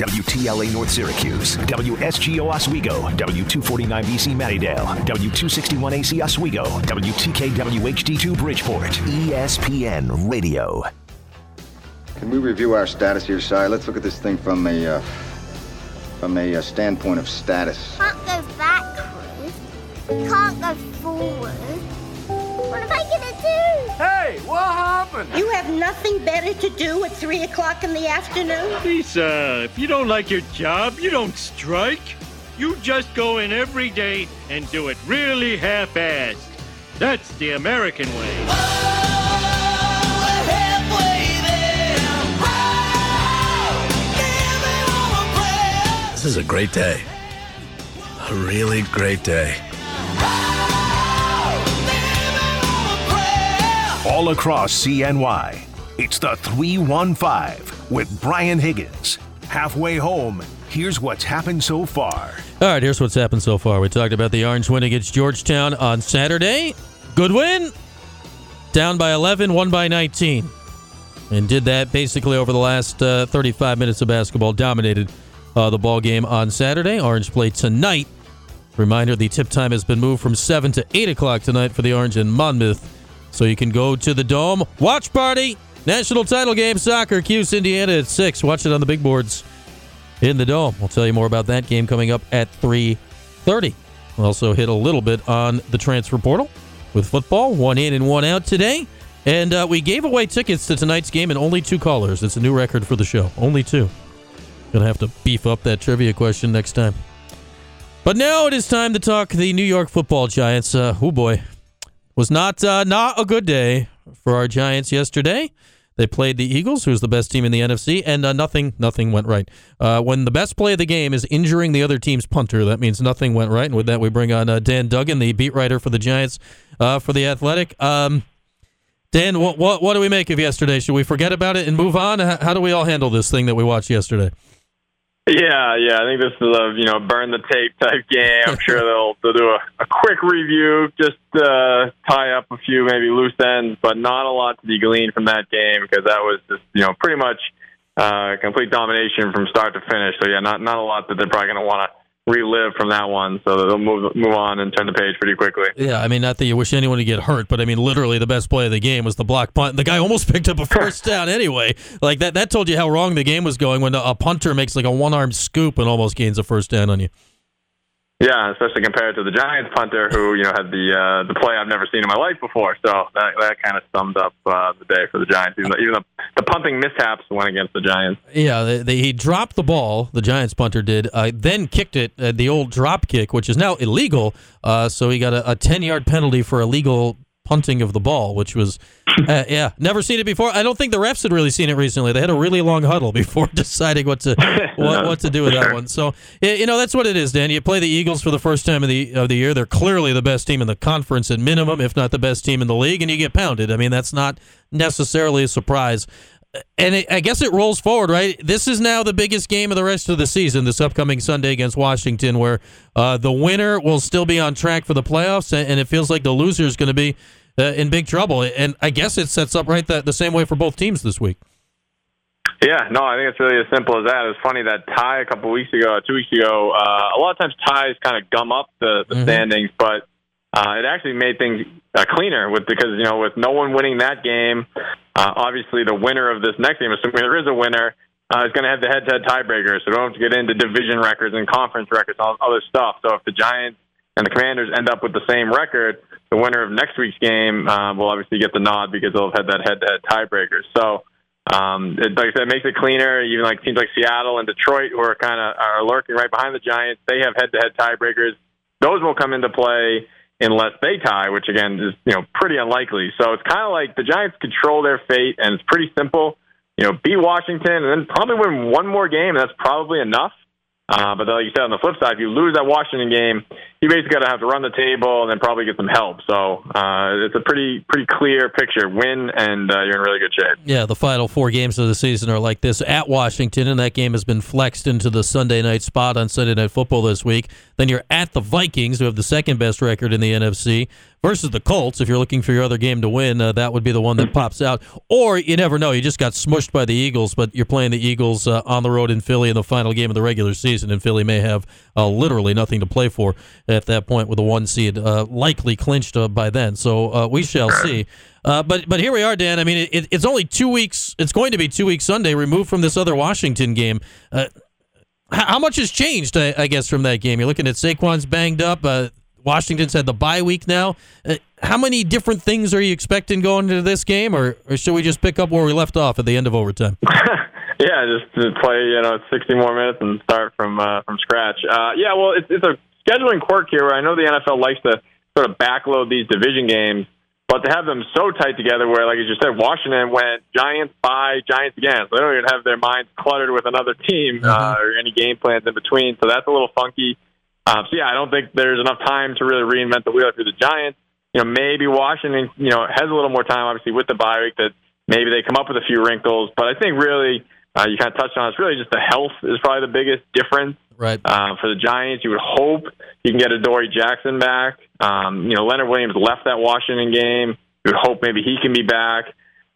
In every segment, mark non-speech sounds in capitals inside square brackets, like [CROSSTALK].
WTLA North Syracuse, WSGO Oswego, W249BC Mattydale, W261AC Oswego, WTKWHD2 Bridgeport, ESPN Radio. Can we review our status here, Si? Let's look at this thing from a uh, from a uh, standpoint of status. Can't go backwards. Can't go forward. What am I gonna do? Hey, what happened? You have nothing better to do at 3 o'clock in the afternoon? Lisa, uh, if you don't like your job, you don't strike. You just go in every day and do it really half assed. That's the American way. This is a great day. A really great day. All across CNY, it's the 315 with Brian Higgins. Halfway home, here's what's happened so far. All right, here's what's happened so far. We talked about the Orange win against Georgetown on Saturday. Good win. Down by 11, won by 19. And did that basically over the last uh, 35 minutes of basketball. Dominated uh, the ball game on Saturday. Orange play tonight. Reminder the tip time has been moved from 7 to 8 o'clock tonight for the Orange and Monmouth. So you can go to the Dome. Watch party. National title game soccer. Cuse, Indiana at 6. Watch it on the big boards in the Dome. We'll tell you more about that game coming up at 3.30. We'll also hit a little bit on the transfer portal with football. One in and one out today. And uh, we gave away tickets to tonight's game and only two callers. It's a new record for the show. Only two. Gonna have to beef up that trivia question next time. But now it is time to talk the New York Football Giants. Uh, oh boy, was not uh, not a good day for our Giants yesterday. They played the Eagles, who's the best team in the NFC, and uh, nothing nothing went right. Uh, when the best play of the game is injuring the other team's punter, that means nothing went right. And with that, we bring on uh, Dan Duggan, the beat writer for the Giants uh, for the Athletic. Um, Dan, what, what what do we make of yesterday? Should we forget about it and move on? How, how do we all handle this thing that we watched yesterday? Yeah, yeah. I think this is a you know burn the tape type game. I'm sure they'll they'll do a, a quick review, just uh, tie up a few maybe loose ends, but not a lot to be gleaned from that game because that was just you know pretty much uh, complete domination from start to finish. So yeah, not not a lot that they're probably going to want to relive from that one. So they'll move move on and turn the page pretty quickly. Yeah, I mean, not that you wish anyone to get hurt, but I mean, literally, the best play of the game was the block punt. The guy almost [LAUGHS] picked up a first down anyway. Like that, that told you how wrong the game was going when a punter makes like a one arm scoop and almost gains a first down on you. Yeah, especially compared to the Giants punter, who you know had the uh, the play I've never seen in my life before. So that that kind of summed up uh, the day for the Giants. Even, though, even the, the punting mishaps went against the Giants. Yeah, they, they, he dropped the ball. The Giants punter did, uh, then kicked it, uh, the old drop kick, which is now illegal. Uh, so he got a, a ten yard penalty for illegal punting of the ball, which was, uh, [LAUGHS] yeah, never seen it before. I don't think the refs had really seen it recently. They had a really long huddle before [LAUGHS] deciding what to [LAUGHS] what, what to do with that one. So you know that's what it is, Dan. You play the Eagles for the first time of the of the year. They're clearly the best team in the conference at minimum, if not the best team in the league, and you get pounded. I mean, that's not necessarily a surprise. And it, I guess it rolls forward, right? This is now the biggest game of the rest of the season, this upcoming Sunday against Washington, where uh, the winner will still be on track for the playoffs, and, and it feels like the loser is going to be uh, in big trouble. And I guess it sets up right the, the same way for both teams this week. Yeah, no, I think it's really as simple as that. It was funny that tie a couple weeks ago, two weeks ago. Uh, a lot of times ties kind of gum up the, the mm-hmm. standings, but uh, it actually made things uh, cleaner with because you know with no one winning that game, uh, obviously the winner of this next game, assuming there is a winner, uh, is going to have the head-to-head tiebreaker. So we don't have to get into division records and conference records, and all other stuff. So if the Giants and the Commanders end up with the same record, the winner of next week's game uh, will obviously get the nod because they'll have had that head-to-head tiebreaker. So um, it, like I said, it makes it cleaner. Even like teams like Seattle and Detroit, who are kind of are lurking right behind the Giants, they have head-to-head tiebreakers. Those will come into play unless they tie, which again is you know pretty unlikely. So it's kind of like the Giants control their fate, and it's pretty simple. You know, beat Washington and then probably win one more game, and that's probably enough. Uh, but like you said, on the flip side, if you lose that Washington game you basically got to have to run the table and then probably get some help. So uh, it's a pretty pretty clear picture. Win and uh, you're in really good shape. Yeah, the final four games of the season are like this at Washington, and that game has been flexed into the Sunday night spot on Sunday Night Football this week. Then you're at the Vikings, who have the second best record in the NFC, versus the Colts. If you're looking for your other game to win, uh, that would be the one that pops out. Or you never know, you just got smushed by the Eagles, but you're playing the Eagles uh, on the road in Philly in the final game of the regular season, and Philly may have uh, literally nothing to play for at that point with a one seed uh, likely clinched uh, by then. So uh, we shall see. Uh, but but here we are, Dan. I mean, it, it's only two weeks. It's going to be two weeks Sunday removed from this other Washington game. Uh, how, much has changed? I, I, guess from that game, you're looking at Saquon's banged up. Uh, Washington's had the bye week now. How many different things are you expecting going into this game, or, or should we just pick up where we left off at the end of overtime? [LAUGHS] yeah, just to play you know 60 more minutes and start from uh, from scratch. Uh, yeah, well, it's, it's a scheduling quirk here where I know the NFL likes to sort of backload these division games, but to have them so tight together where, like as you said, Washington went Giants by Giants again, so they don't even have their minds cluttered with another team mm-hmm. uh, or any game plans in between. So that's a little funky. Um, so yeah, I don't think there's enough time to really reinvent the wheel for the Giants. You know, maybe Washington, you know, has a little more time, obviously, with the bye week that maybe they come up with a few wrinkles. But I think really, uh, you kind of touched on it, it's really just the health is probably the biggest difference. Right. Uh, for the Giants, you would hope you can get Adoree Jackson back. Um, you know, Leonard Williams left that Washington game. You would hope maybe he can be back.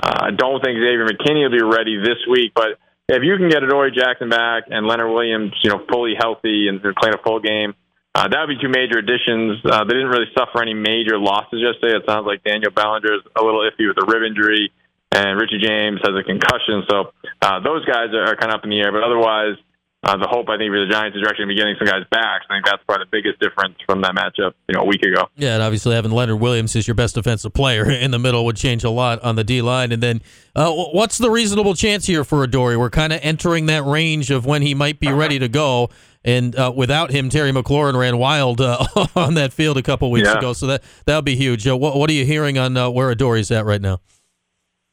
Uh, I don't think Xavier McKinney will be ready this week, but if you can get Adoree Jackson back and Leonard Williams, you know, fully healthy and playing a full game, uh, that would be two major additions. Uh, they didn't really suffer any major losses yesterday. It sounds like Daniel Bellinger is a little iffy with a rib injury, and Richie James has a concussion. So uh, those guys are kind of up in the air. But otherwise, uh, the hope I think for the Giants is actually going to be getting some guys back. I think that's probably the biggest difference from that matchup, you know, a week ago. Yeah, and obviously having Leonard Williams as your best defensive player [LAUGHS] in the middle would change a lot on the D line. And then, uh, what's the reasonable chance here for Adoree? We're kind of entering that range of when he might be ready to go. And uh, without him, Terry McLaurin ran wild uh, [LAUGHS] on that field a couple weeks yeah. ago. So that that would be huge. Uh, what, what, are you hearing on uh, where Adoree's at right now?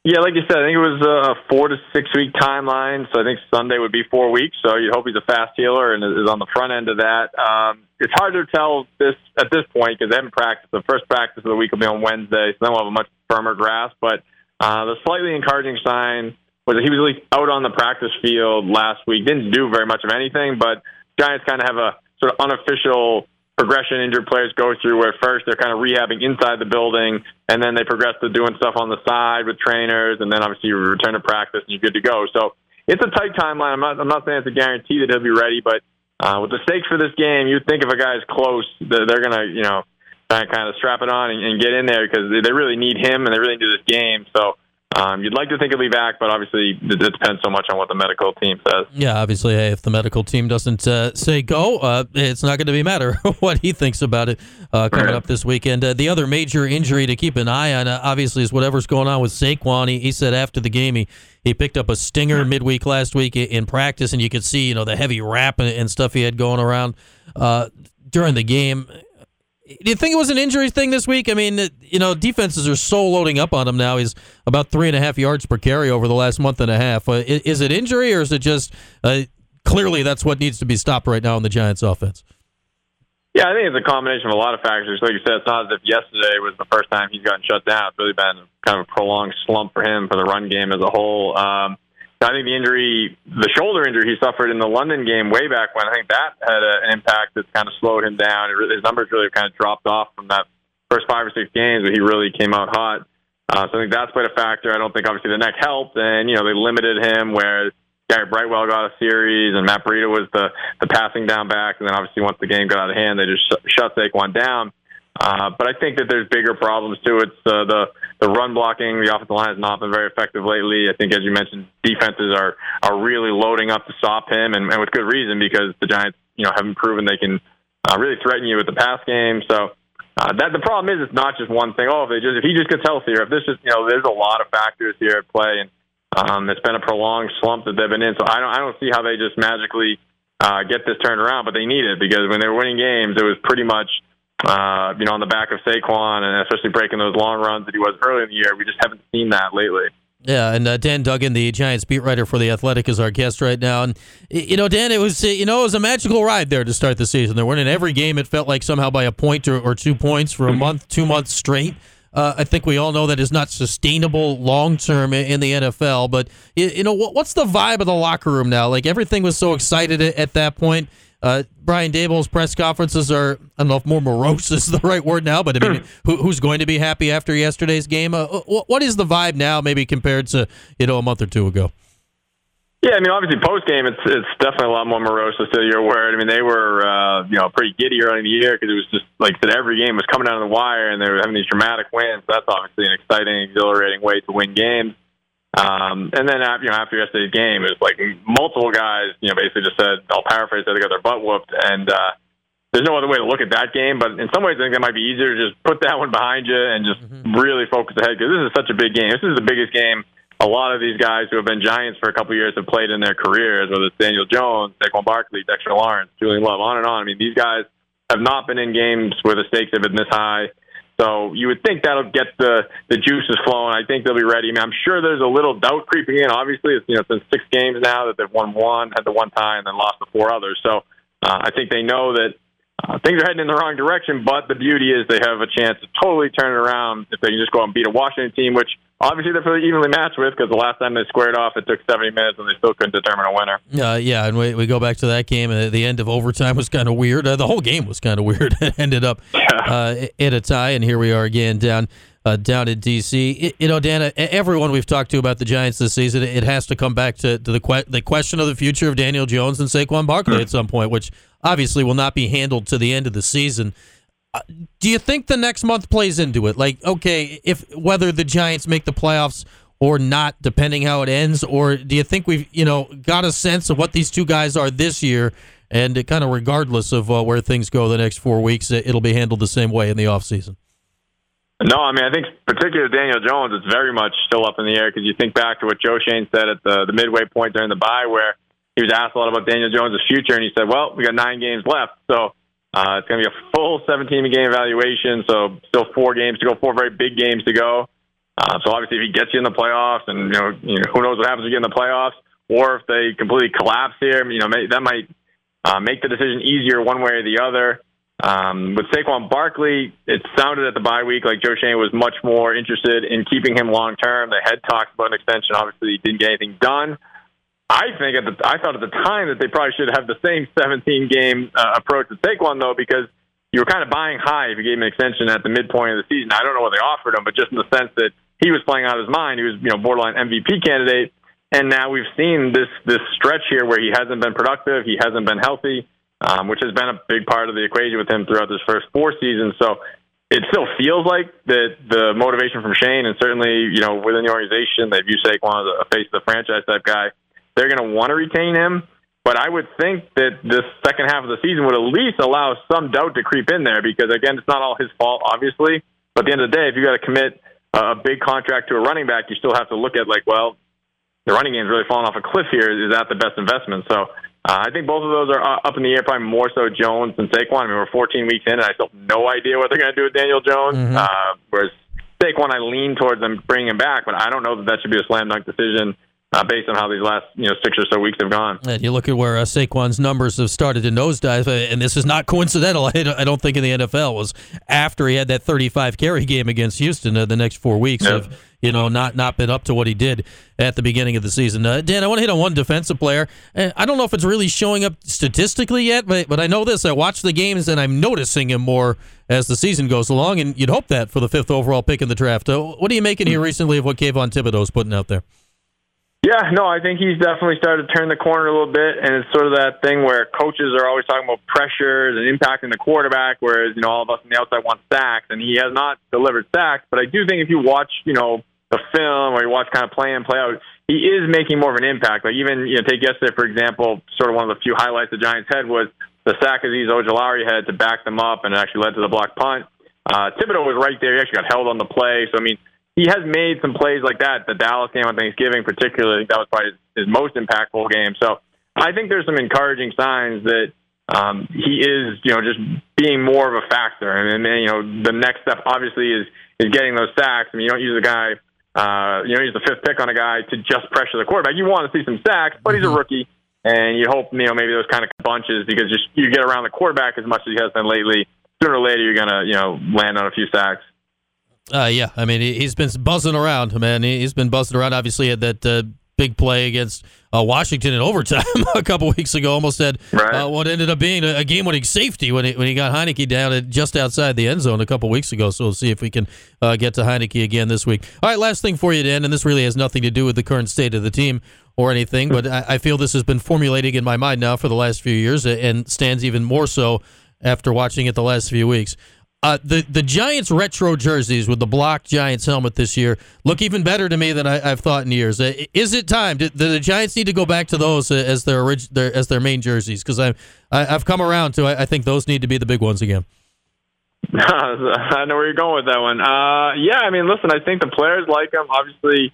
Yeah, like you said, I think it was a four to six week timeline. So I think Sunday would be four weeks. So you hope he's a fast healer and is on the front end of that. Um, it's hard to tell this at this point because they haven't practiced. The first practice of the week will be on Wednesday, so then we'll have a much firmer grasp. But uh, the slightly encouraging sign was that he was at least out on the practice field last week. Didn't do very much of anything, but Giants kind of have a sort of unofficial progression injured players go through where first they're kind of rehabbing inside the building and then they progress to doing stuff on the side with trainers and then obviously you return to practice and you're good to go. So it's a tight timeline. I'm not, I'm not saying it's a guarantee that he'll be ready, but uh, with the stakes for this game, you'd think if a guy's close, they're, they're to, you know, kind of strap it on and, and get in there because they really need him and they really need this game. So um, you'd like to think he'll be back, but obviously it depends so much on what the medical team says. Yeah, obviously, hey, if the medical team doesn't uh, say go, uh, it's not going to be matter [LAUGHS] what he thinks about it uh, coming right. up this weekend. Uh, the other major injury to keep an eye on, uh, obviously, is whatever's going on with Saquon. He, he said after the game he he picked up a stinger midweek last week in practice, and you could see you know the heavy wrap and, stuff he had going around uh, during the game. Do you think it was an injury thing this week? I mean, you know, defenses are so loading up on him now. He's about three and a half yards per carry over the last month and a half. Uh, is it injury or is it just uh, clearly that's what needs to be stopped right now in the Giants' offense? Yeah, I think it's a combination of a lot of factors. Like you said, it's not as if yesterday was the first time he's gotten shut down. It's really been kind of a prolonged slump for him for the run game as a whole. Um, I think the injury, the shoulder injury he suffered in the London game way back when, I think that had a, an impact that's kind of slowed him down. It, his numbers really kind of dropped off from that first five or six games, but he really came out hot. Uh, so I think that's played a factor. I don't think obviously the neck helped, and you know they limited him where Gary Brightwell got a series, and Matt Breida was the the passing down back, and then obviously once the game got out of hand, they just sh- shut Saquon down. Uh, but I think that there's bigger problems too. It's uh, the the run blocking. The offensive line has not been very effective lately. I think, as you mentioned, defenses are are really loading up to stop him, and, and with good reason because the Giants, you know, haven't proven they can uh, really threaten you with the pass game. So uh, that the problem is, it's not just one thing. Oh, if they just if he just gets healthier, if this is you know, there's a lot of factors here at play, and um, it's been a prolonged slump that they've been in. So I don't I don't see how they just magically uh, get this turned around, but they need it because when they were winning games, it was pretty much uh, you know, on the back of Saquon and especially breaking those long runs that he was early in the year. We just haven't seen that lately. Yeah, and uh, Dan Duggan, the Giants beat writer for the Athletic, is our guest right now. And you know, Dan, it was you know it was a magical ride there to start the season. They're winning every game. It felt like somehow by a point or, or two points for a month, two months straight. Uh, I think we all know that is not sustainable long term in the NFL. But you, know, what's the vibe of the locker room now? Like everything was so excited at, that point. Uh, Brian Daboll's press conferences are, I don't know if more morose [LAUGHS] is the right word now, but I mean, who, who's going to be happy after yesterday's game? Uh, what is the vibe now, maybe compared to, you know, a month or two ago? Yeah, I mean, obviously post game, it's it's definitely a lot more morose. So you're aware. I mean, they were uh, you know pretty giddy early in the year because it was just like that every game was coming down to the wire, and they were having these dramatic wins. That's obviously an exciting, exhilarating way to win games. Um, and then after, you know after yesterday's game, it was like multiple guys, you know, basically just said, I'll paraphrase, that they got their butt whooped, and uh, there's no other way to look at that game. But in some ways, I think that might be easier to just put that one behind you and just mm-hmm. really focus ahead because this is such a big game. This is the biggest game a lot of these guys who have been Giants for a couple of years have played in their careers, whether it's Daniel Jones, Saquon Barkley, Dexter Lawrence, Julian Love, on and on. I mean, these guys have not been in games where the stakes have been this high. So you would think that'll get the the juices flowing. I think they'll be ready. I mean, I'm sure there's a little doubt creeping in. Obviously, it's you know been six games now that they've won one, had the one tie, and then lost the four others. So uh, I think they know that uh, things are heading in the wrong direction. But the beauty is they have a chance to totally turn it around if they can just go out and beat a Washington team, which obviously they're pretty evenly matched with because the last time they squared off, it took 70 minutes and they still couldn't determine a winner. Uh, yeah, and we, we go back to that game. and the end of overtime was kind of weird. Uh, the whole game was kind of [LAUGHS] weird. it ended up uh, in a tie, and here we are again down. Uh, down in DC, you know, Dana. Everyone we've talked to about the Giants this season, it has to come back to, to the que- the question of the future of Daniel Jones and Saquon Barkley at some point, which obviously will not be handled to the end of the season. Uh, do you think the next month plays into it? Like, okay, if whether the Giants make the playoffs or not, depending how it ends, or do you think we've you know got a sense of what these two guys are this year, and it kind of regardless of uh, where things go the next four weeks, it'll be handled the same way in the offseason? No, I mean I think particularly Daniel Jones, it's very much still up in the air because you think back to what Joe Schoen said at the the midway point during the bye, where he was asked a lot about Daniel Jones' future, and he said, "Well, we got nine games left, so." Uh, it's going to be a full 17 game evaluation, so still four games to go, four very big games to go. Uh, so obviously, if he gets you in the playoffs, and you know, you know, who knows what happens if you get in the playoffs, or if they completely collapse here, you know, may, that might uh, make the decision easier one way or the other. Um, with Saquon Barkley, it sounded at the bye week like Joe Schoen was much more interested in keeping him long term. They had talked about an extension. Obviously, he didn't get anything done. I think at the, I thought at the time that they probably should have the same 17 game uh, approach to one though because you were kind of buying high if you gave him an extension at the midpoint of the season. I don't know what they offered him, but just in the sense that he was playing out of his mind, he was you know borderline MVP candidate, and now we've seen this this stretch here where he hasn't been productive, he hasn't been healthy, um, which has been a big part of the equation with him throughout this first four seasons. So it still feels like that the motivation from Schoen and certainly you know within the organization they view Saquon as a face of the franchise type guy they're going to want to retain him. But I would think that this second half of the season would at least allow some doubt to creep in there because, again, it's not all his fault, obviously. But at the end of the day, if you got to commit a big contract to a running back, you still have to look at, like, well, the running game's really falling off a cliff here. Is that the best investment? So uh, I think both of those are up in the air, probably more so Jones than Saquon. I mean, we're 14 weeks in, and I still have no idea what they're going to do with Daniel Jones. Mm-hmm. Uh, whereas Saquon, I lean towards them bringing him back, but I don't know that that should be a slam dunk decision uh, based on how these last you know six or so weeks have gone. And you look at where uh, Saquon's numbers have started to nosedive, uh, and this is not coincidental. [LAUGHS] I don't think in the NFL was after he had that 35 carry game against Houston. Uh, the next four weeks yep. have you know not not been up to what he did at the beginning of the season. Uh, Dan, I want to hit on one defensive player. Uh, I don't know if it's really showing up statistically yet, but but I know this. I watch the games and I'm noticing him more as the season goes along, and you'd hope that for the fifth overall pick in the draft. what are you making here recently of what Kayvon Thibodeaux's putting out there? Yeah, no, I think he's definitely started to turn the corner a little bit, and it's sort of that thing where coaches are always talking about pressures and impacting the quarterback, whereas you know all of us on the outside want sacks, and he has not delivered sacks. But I do think if you watch, you know, the film or you watch kind of play in play out, he is making more of an impact. Like even you know, take yesterday for example, sort of one of the few highlights the Giants had was the sack Azeez Ojulari had to back them up, and it actually led to the block punt. Uh, Thibodeaux was right there; he actually got held on the play. So I mean he has made some plays like that. The Dallas game on Thanksgiving, particularly, that was probably his, his most impactful game. So I think there's some encouraging signs that um, he is, you know, just being more of a factor. And then, you know, the next step obviously is is getting those sacks. I mean, you don't use a guy uh, you know, he's the fifth pick on a guy to just pressure the quarterback. You want to see some sacks, but he's a rookie, and you hope you know maybe those kind of bunches because just you get around the quarterback as much as he has been lately. Sooner or later, you're gonna you know land on a few sacks. Uh, yeah, I mean he's been buzzing around, man. He's been buzzing around. Obviously, had that uh, big play against uh, Washington in [LAUGHS] overtime a couple weeks ago. Almost had right. uh, what ended up being a, game-winning safety when he, when he got Heinicke down at just outside the end zone a couple weeks ago. So we'll see if we can uh, get to Heinicke again this week. All right, last thing for you, Dan, and this really has nothing to do with the current state of the team or anything, but I, I feel this has been formulating in my mind now for the last few years and stands even more so after watching it the last few weeks. Uh, the the Giants retro jerseys with the blocked Giants helmet this year look even better to me than I, have thought in years. Uh, is it time? Do, do, the Giants need to go back to those uh, as their, orig- their as their main jerseys? Because I, I have come around to I, I, think those need to be the big ones again. [LAUGHS] I know where you're going with that one. Uh, yeah, I mean, listen, I think the players like them. Obviously,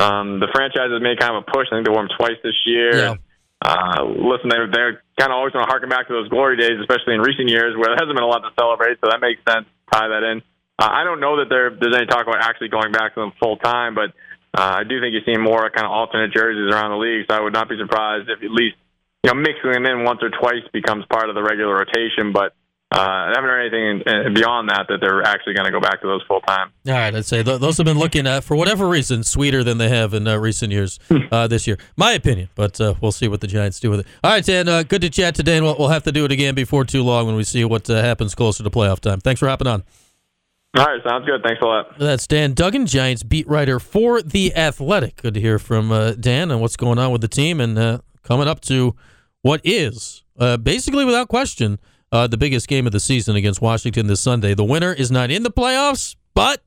um, the franchise has made kind of a push. I think they wore them twice this year. Yeah. Uh, listen, they're, they're kind of always going to harken back to those glory days, especially in recent years where there hasn't been a lot to celebrate. So that makes sense. Tie that in. Uh, I don't know that there, there's any talk about actually going back to them full time, but uh, I do think you're seeing more kind of alternate jerseys around the league. So I would not be surprised if at least you know mixing them in once or twice becomes part of the regular rotation. But uh, I haven't heard anything beyond that that they're actually going to go back to those full time. All right, I'd say th- those have been looking at for whatever reason sweeter than they have in uh, recent years uh, this year. My opinion, but uh, we'll see what the Giants do with it. All right, Dan, uh, good to chat today, and we'll, we'll, have to do it again before too long when we see what uh, happens closer to playoff time. Thanks for hopping on. All right, sounds good. Thanks a lot. That's Dan Duggan, Giants beat writer for the Athletic. Good to hear from Dan and what's going on with the team, and coming up to what is basically without question uh, the biggest game of the season against Washington this Sunday. The winner is not in the playoffs, but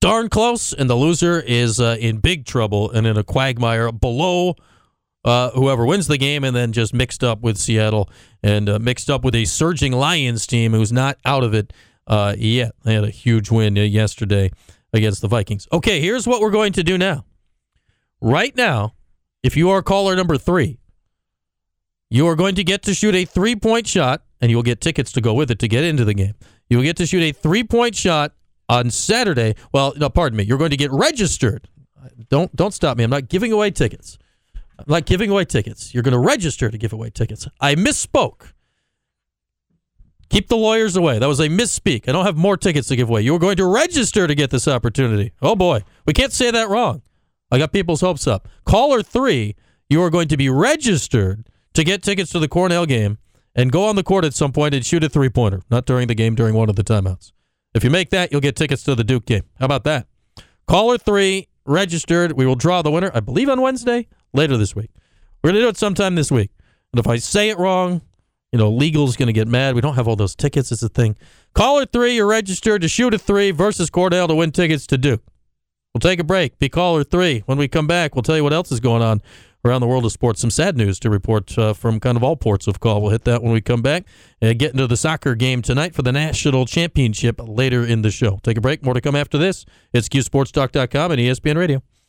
darn close, and the loser is uh, in big trouble and in a quagmire below uh, whoever wins the game, and then just mixed up with Seattle and uh, mixed up with a surging Lions team who's not out of it uh, yet. They had a huge win uh, yesterday against the Vikings. Okay, here's what we're going to do now. Right now, if you are caller number three, you are going to get to shoot a three point shot, and you will get tickets to go with it to get into the game. You will get to shoot a three point shot on Saturday. Well, no, pardon me. You're going to get registered. Don't don't stop me. I'm not giving away tickets. I'm not giving away tickets. You're going to register to give away tickets. I misspoke. Keep the lawyers away. That was a misspeak. I don't have more tickets to give away. You are going to register to get this opportunity. Oh boy, we can't say that wrong. I got people's hopes up. Caller three, you are going to be registered to get tickets to the Cornell game and go on the court at some point and shoot a three pointer, not during the game, during one of the timeouts. If you make that, you'll get tickets to the Duke game. How about that? Caller three, registered. We will draw the winner, I believe, on Wednesday, later this week. We're going to do it sometime this week. And if I say it wrong, you know, legal's going to get mad. We don't have all those tickets. It's a thing. Caller three, you're registered to shoot a three versus Cornell to win tickets to Duke. We'll take a break. Be caller three. When we come back, we'll tell you what else is going on around the world of sports. Some sad news to report uh, from kind of all ports of call. We'll hit that when we come back and get into the soccer game tonight for the national championship later in the show. Take a break. More to come after this. It's QSportsTalk.com and ESPN Radio.